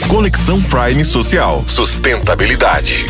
Conexão Prime Social. Sustentabilidade.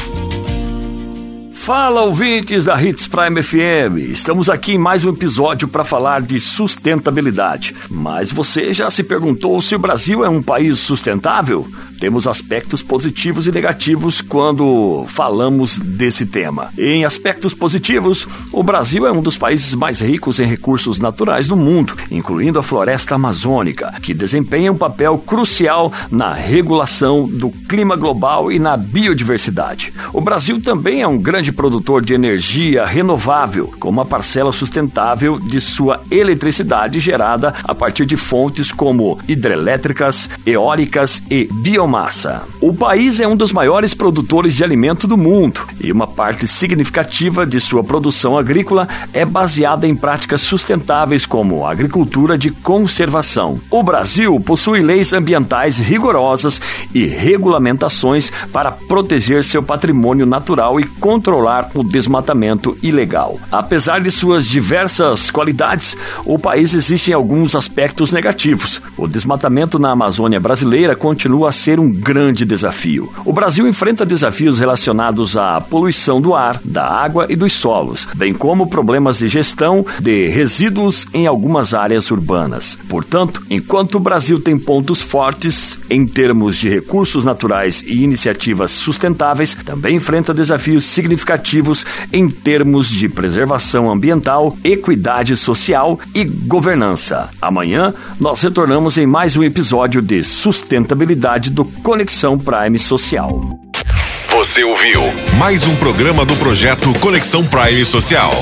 Fala ouvintes da Hits Prime FM. Estamos aqui em mais um episódio para falar de sustentabilidade. Mas você já se perguntou se o Brasil é um país sustentável? Temos aspectos positivos e negativos quando falamos desse tema. Em aspectos positivos, o Brasil é um dos países mais ricos em recursos naturais do mundo, incluindo a floresta amazônica, que desempenha um papel crucial na regulação do clima global e na biodiversidade. O Brasil também é um grande produtor de energia renovável, com uma parcela sustentável de sua eletricidade gerada a partir de fontes como hidrelétricas, eólicas e biomassa biomassa. O país é um dos maiores produtores de alimento do mundo e uma parte significativa de sua produção agrícola é baseada em práticas sustentáveis como agricultura de conservação. O Brasil possui leis ambientais rigorosas e regulamentações para proteger seu patrimônio natural e controlar o desmatamento ilegal. Apesar de suas diversas qualidades, o país existe em alguns aspectos negativos. O desmatamento na Amazônia brasileira continua a ser um grande desafio. O Brasil enfrenta desafios relacionados à poluição do ar, da água e dos solos, bem como problemas de gestão de resíduos em algumas áreas urbanas. Portanto, enquanto o Brasil tem pontos fortes em termos de recursos naturais e iniciativas sustentáveis, também enfrenta desafios significativos em termos de preservação ambiental, equidade social e governança. Amanhã nós retornamos em mais um episódio de sustentabilidade do Conexão Prime Social. Você ouviu mais um programa do projeto Conexão Prime Social.